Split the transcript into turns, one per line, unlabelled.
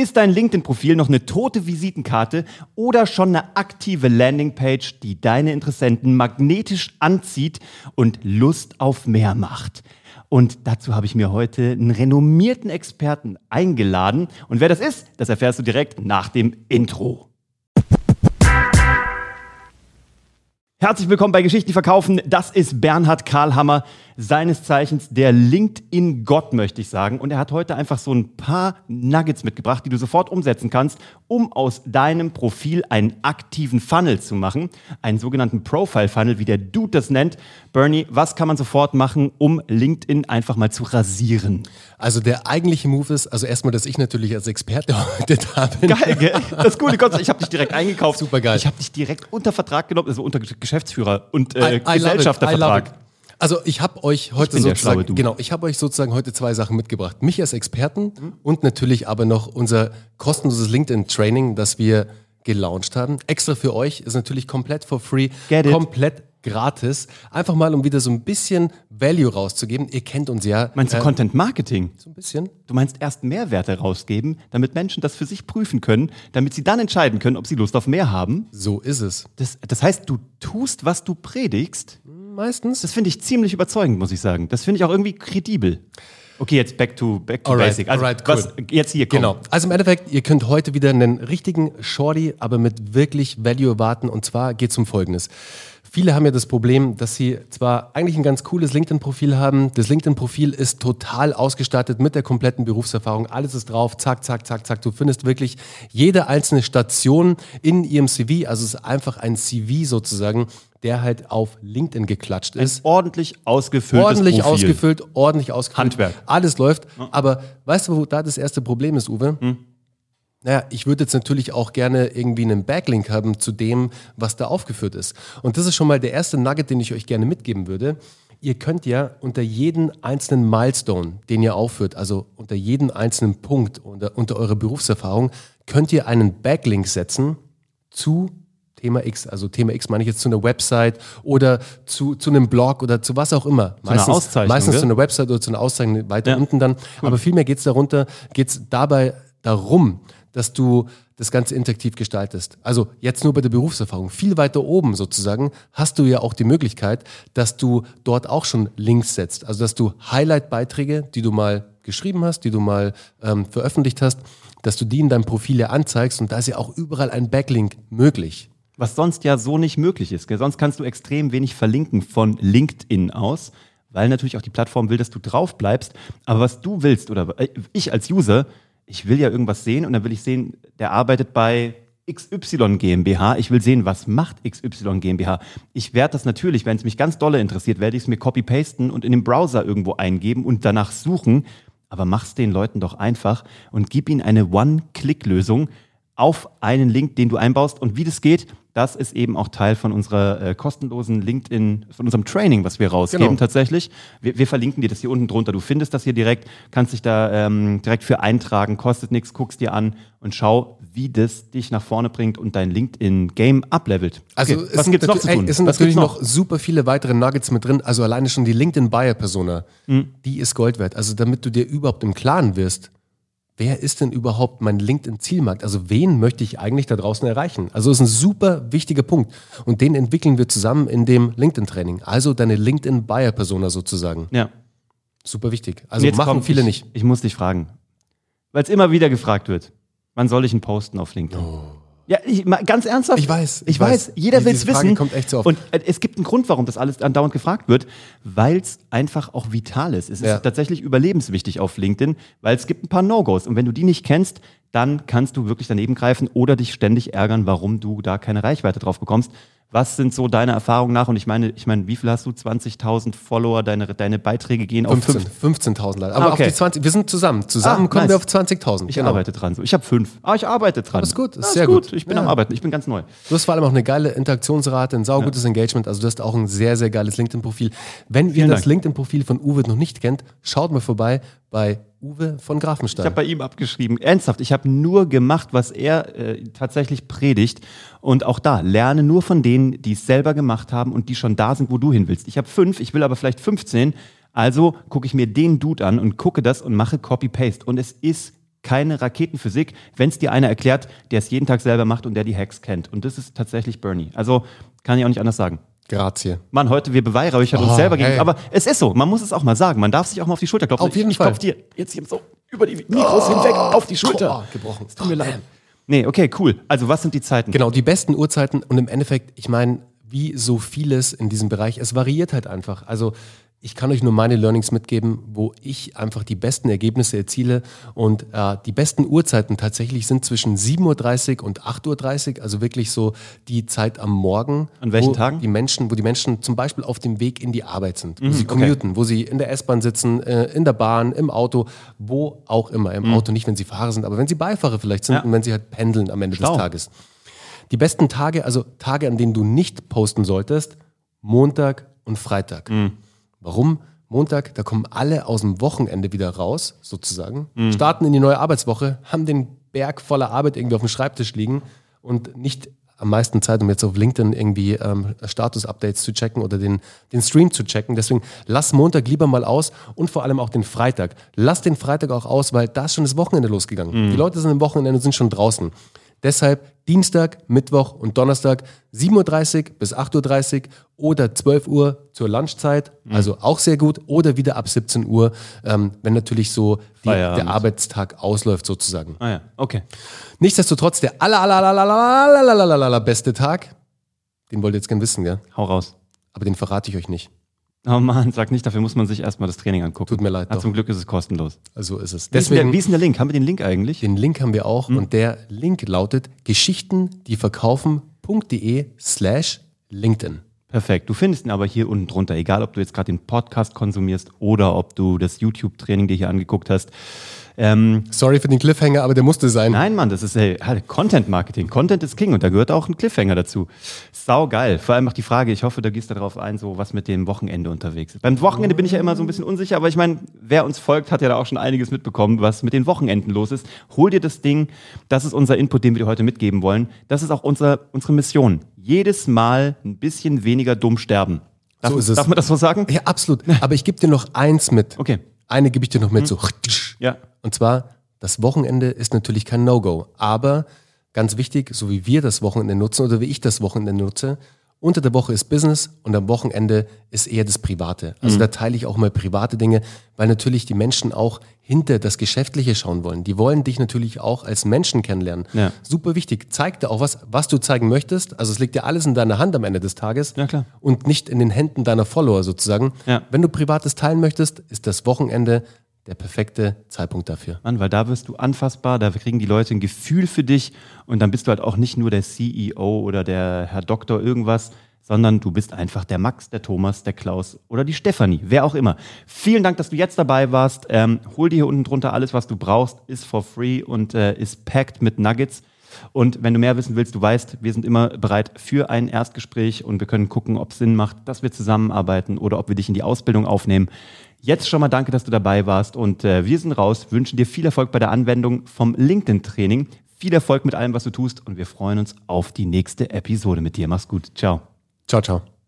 Ist dein LinkedIn-Profil noch eine tote Visitenkarte oder schon eine aktive Landingpage, die deine Interessenten magnetisch anzieht und Lust auf mehr macht? Und dazu habe ich mir heute einen renommierten Experten eingeladen. Und wer das ist, das erfährst du direkt nach dem Intro. Herzlich willkommen bei Geschichten verkaufen. Das ist Bernhard Karlhammer, seines Zeichens der LinkedIn-Gott, möchte ich sagen. Und er hat heute einfach so ein paar Nuggets mitgebracht, die du sofort umsetzen kannst, um aus deinem Profil einen aktiven Funnel zu machen. Einen sogenannten Profile-Funnel, wie der Dude das nennt. Bernie, was kann man sofort machen, um LinkedIn einfach mal zu rasieren?
Also der eigentliche Move ist, also erstmal, dass ich natürlich als Experte heute da bin.
Geil, gell? Das Coole, ich habe dich direkt eingekauft.
Super geil.
Ich habe dich direkt unter Vertrag genommen, also unter Geschäftsführer und äh, I, I Gesellschaftervertrag.
Also ich habe euch heute sozusagen, genau, ich habe euch sozusagen heute zwei Sachen mitgebracht. Mich als Experten mhm. und natürlich aber noch unser kostenloses LinkedIn-Training, das wir gelauncht haben. Extra für euch ist natürlich komplett for free, komplett gratis. Einfach mal, um wieder so ein bisschen Value rauszugeben. Ihr kennt uns ja.
Meinst du äh, Content Marketing?
So ein bisschen.
Du meinst erst Mehrwerte rausgeben, damit Menschen das für sich prüfen können, damit sie dann entscheiden können, ob sie Lust auf mehr haben?
So ist es.
Das, das heißt, du tust, was du predigst?
Meistens.
Das finde ich ziemlich überzeugend, muss ich sagen. Das finde ich auch irgendwie kredibel. Okay, jetzt back to, back to
alright,
basic.
Also, alright, cool. was
jetzt hier kommt.
Genau. Also im Endeffekt, ihr könnt heute wieder einen richtigen Shorty, aber mit wirklich Value erwarten. Und zwar geht es um Folgendes. Viele haben ja das Problem, dass sie zwar eigentlich ein ganz cooles LinkedIn-Profil haben. Das LinkedIn-Profil ist total ausgestattet mit der kompletten Berufserfahrung. Alles ist drauf. Zack, zack, zack, zack. Du findest wirklich jede einzelne Station in ihrem CV. Also es ist einfach ein CV sozusagen, der halt auf LinkedIn geklatscht ist.
Ein ordentlich ausgefülltes
Ordentlich
Profil.
ausgefüllt, ordentlich ausgefüllt.
Handwerk.
Alles läuft. Aber weißt du, wo da das erste Problem ist, Uwe? Hm? Naja, ich würde jetzt natürlich auch gerne irgendwie einen Backlink haben zu dem, was da aufgeführt ist. Und das ist schon mal der erste Nugget, den ich euch gerne mitgeben würde. Ihr könnt ja unter jeden einzelnen Milestone, den ihr aufführt, also unter jeden einzelnen Punkt unter, unter eurer Berufserfahrung, könnt ihr einen Backlink setzen zu Thema X. Also Thema X meine ich jetzt zu einer Website oder zu, zu einem Blog oder zu was auch immer.
Zu meistens, einer Auszeichnung,
meistens zu einer Website oder zu einer Auszeichnung weiter ja. unten dann. Cool. Aber vielmehr geht es darunter, geht es dabei darum, dass du das Ganze interaktiv gestaltest. Also jetzt nur bei der Berufserfahrung. Viel weiter oben sozusagen hast du ja auch die Möglichkeit, dass du dort auch schon Links setzt. Also dass du Highlight-Beiträge, die du mal geschrieben hast, die du mal ähm, veröffentlicht hast, dass du die in deinem Profil ja anzeigst und da ist ja auch überall ein Backlink möglich.
Was sonst ja so nicht möglich ist. Gell? Sonst kannst du extrem wenig verlinken von LinkedIn aus, weil natürlich auch die Plattform will, dass du drauf bleibst. Aber was du willst oder äh, ich als User, ich will ja irgendwas sehen und dann will ich sehen, der arbeitet bei XY GmbH. Ich will sehen, was macht XY GmbH. Ich werde das natürlich, wenn es mich ganz dolle interessiert, werde ich es mir copy-pasten und in den Browser irgendwo eingeben und danach suchen. Aber mach's den Leuten doch einfach und gib ihnen eine One-Click-Lösung auf einen Link, den du einbaust. Und wie das geht, das ist eben auch Teil von unserer äh, kostenlosen LinkedIn, von unserem Training, was wir rausgeben genau. tatsächlich. Wir, wir, verlinken dir das hier unten drunter. Du findest das hier direkt, kannst dich da ähm, direkt für eintragen, kostet nichts, guckst dir an und schau, wie das dich nach vorne bringt und dein LinkedIn-Game uplevelt.
Also okay, was gibt es noch zu tun? Es sind was natürlich noch? noch super viele weitere Nuggets mit drin. Also alleine schon die LinkedIn-Buyer-Persona, mhm. die ist Gold wert. Also damit du dir überhaupt im Klaren wirst, wer ist denn überhaupt mein LinkedIn-Zielmarkt? Also wen möchte ich eigentlich da draußen erreichen? Also ist ein super wichtiger Punkt. Und den entwickeln wir zusammen in dem LinkedIn-Training. Also deine LinkedIn-Buyer-Persona sozusagen.
Ja.
Super wichtig. Also machen viele
ich,
nicht.
Ich muss dich fragen. Weil es immer wieder gefragt wird. Wann soll ich einen posten auf LinkedIn? Oh. Ja, ich, ganz ernsthaft.
Ich weiß.
Ich, ich weiß. weiß. Jeder will es wissen.
kommt echt so oft.
Und äh, es gibt einen Grund, warum das alles andauernd gefragt wird, weil es einfach auch vital ist. Es ja. ist tatsächlich überlebenswichtig auf LinkedIn, weil es gibt ein paar No-Gos. Und wenn du die nicht kennst, dann kannst du wirklich daneben greifen oder dich ständig ärgern, warum du da keine Reichweite drauf bekommst. Was sind so deine Erfahrungen nach? Und ich meine, ich meine, wie viel hast du? 20.000 Follower? Deine, deine Beiträge gehen
15, auf 15.000 leider. Aber ah, okay. auf die 20, wir sind zusammen. Zusammen ah, kommen nice. wir auf 20.000.
Ich genau. arbeite dran. So. Ich habe fünf. Ah, ich arbeite dran.
Das ist gut. Das
ist
sehr gut. gut.
Ich bin ja. am Arbeiten. Ich bin ganz neu.
Du hast vor allem auch eine geile Interaktionsrate, ein saugutes ja. Engagement. Also du hast auch ein sehr, sehr geiles LinkedIn-Profil. Wenn ihr das LinkedIn-Profil von Uwe noch nicht kennt, schaut mal vorbei bei Uwe von Grafenstein.
Ich habe bei ihm abgeschrieben. Ernsthaft, ich habe nur gemacht, was er äh, tatsächlich predigt. Und auch da, lerne nur von denen, die es selber gemacht haben und die schon da sind, wo du hin willst. Ich habe fünf, ich will aber vielleicht 15. Also gucke ich mir den Dude an und gucke das und mache Copy-Paste. Und es ist keine Raketenphysik, wenn es dir einer erklärt, der es jeden Tag selber macht und der die Hacks kennt. Und das ist tatsächlich Bernie. Also kann ich auch nicht anders sagen.
Grazie.
Mann, heute wir beweihräuchern uns
Oh,
selber gegen. Aber es ist so, man muss es auch mal sagen. Man darf sich auch mal auf die Schulter klopfen.
Auf jeden
ich,
Fall.
Ich klopf dir jetzt hier so über die Mikros hinweg auf die Schulter.
Oh, gebrochen.
Es tut mir leid. Nee, okay, cool. Also was sind die Zeiten?
Genau, die besten Uhrzeiten und im Endeffekt, ich meine, wie so vieles in diesem Bereich, es variiert halt einfach. Also ich kann euch nur meine Learnings mitgeben, wo ich einfach die besten Ergebnisse erziele und äh, die besten Uhrzeiten tatsächlich sind zwischen 7.30 Uhr und 8.30 Uhr, also wirklich so die Zeit am Morgen.
An welchen
wo
Tagen?
Die Menschen, wo die Menschen zum Beispiel auf dem Weg in die Arbeit sind, wo sie
Mhm, okay.
commuten, wo sie in der S-Bahn sitzen, äh, in der Bahn, im Auto, wo auch immer. Im Auto nicht, wenn sie Fahrer sind, aber wenn sie Beifahrer vielleicht sind
Mhm. Ja.
und wenn sie halt pendeln am Ende
Stau.
des Tages. Die besten Tage, also Tage, an denen du nicht posten solltest, Montag und Freitag.
Mhm.
Warum? Montag, da kommen alle aus dem Wochenende wieder raus, sozusagen,
Mhm.
starten in die neue Arbeitswoche, haben den Berg voller Arbeit irgendwie auf dem Schreibtisch liegen und nicht am meisten Zeit, um jetzt auf LinkedIn irgendwie ähm, Status-Updates zu checken oder den, den Stream zu checken. Deswegen lass Montag lieber mal aus und vor allem auch den Freitag. Lass den Freitag auch aus, weil da ist schon das Wochenende losgegangen. Die Leute sind am Wochenende und sind schon draußen. Deshalb Dienstag, Mittwoch und Donnerstag 7.30 Uhr bis 8.30 Uhr oder 12 Uhr zur Lunchzeit, also auch sehr gut, oder wieder ab 17 Uhr, ähm, wenn natürlich so die, der Arbeitstag ausläuft sozusagen.
Ah ja, okay.
Nichtsdestotrotz der aller, aller, aller, aller, aller, aller, aller, aller beste Tag, den wollt ihr jetzt gern wissen, gell?
Hau raus.
Aber den verrate ich euch nicht.
Oh Mann, sag nicht, dafür muss man sich erstmal das Training angucken.
Tut mir leid,
Ah,
doch.
zum Glück ist es kostenlos.
Also ist es.
Wie ist, denn der,
Deswegen,
wie ist denn der Link? Haben wir den Link eigentlich?
den Link haben wir auch und der Link lautet Geschichten, die verkaufen.de slash LinkedIn.
Perfekt. Du findest ihn aber hier unten drunter, egal ob du jetzt gerade den Podcast konsumierst oder ob du das YouTube-Training dir hier angeguckt hast. Ähm,
Sorry für den Cliffhanger, aber der musste sein.
nein, Mann, das ist äh, halt Content Marketing. Content ist King und da gehört auch ein Cliffhanger dazu. Sau geil. Vor allem auch die Frage, ich hoffe, da gehst du darauf ein, so was mit dem Wochenende unterwegs ist. Beim Wochenende bin ich ja immer so ein bisschen unsicher, aber ich meine, wer uns folgt, hat ja da auch schon einiges mitbekommen, was mit den Wochenenden los ist. Hol dir das Ding. Das ist unser Input, den wir dir heute mitgeben wollen. Das ist auch unser, unsere Mission. Jedes Mal ein bisschen weniger dumm sterben. Darf,
So ist es.
darf man das so sagen?
Ja, absolut. Aber ich gebe dir noch eins mit.
Okay.
Eine gebe ich dir noch mit. So.
Ja.
Und zwar, das Wochenende ist natürlich kein No-Go. Aber ganz wichtig, so wie wir das Wochenende nutzen oder wie ich das Wochenende nutze, unter der Woche ist Business und am Wochenende ist eher das Private. Also
Mhm.
da teile ich auch mal private Dinge, weil natürlich die Menschen auch hinter das Geschäftliche schauen wollen. Die wollen dich natürlich auch als Menschen kennenlernen.
Ja.
Super wichtig. Zeig dir auch was, was du zeigen möchtest. Also es liegt ja alles in deiner Hand am Ende des Tages.
Ja.
Und nicht in den Händen deiner Follower sozusagen.
Ja.
Wenn du Privates teilen möchtest, ist das Wochenende der perfekte Zeitpunkt dafür.
Mann, weil da wirst du anfassbar, da kriegen die Leute ein Gefühl für dich und dann bist du halt auch nicht nur der CEO oder der Herr Doktor irgendwas, sondern du bist einfach der Max, der Thomas, der Klaus oder die Stefanie, wer auch immer. Vielen Dank, dass du jetzt dabei warst. Ähm, hol dir hier unten drunter alles, was du brauchst, ist for free und äh, ist packed mit Nuggets. Und wenn du mehr wissen willst, du weißt, wir sind immer bereit für ein Erstgespräch und wir können gucken, ob es Sinn macht, dass wir zusammenarbeiten oder ob wir dich in die Ausbildung aufnehmen. Jetzt schon mal danke, dass du dabei warst und äh, wir sind raus, wünschen dir viel Erfolg bei der Anwendung vom LinkedIn-Training. Viel Erfolg mit allem, was du tust und wir freuen uns auf die nächste Episode mit dir. Mach's gut. Ciao.
Ciao, ciao.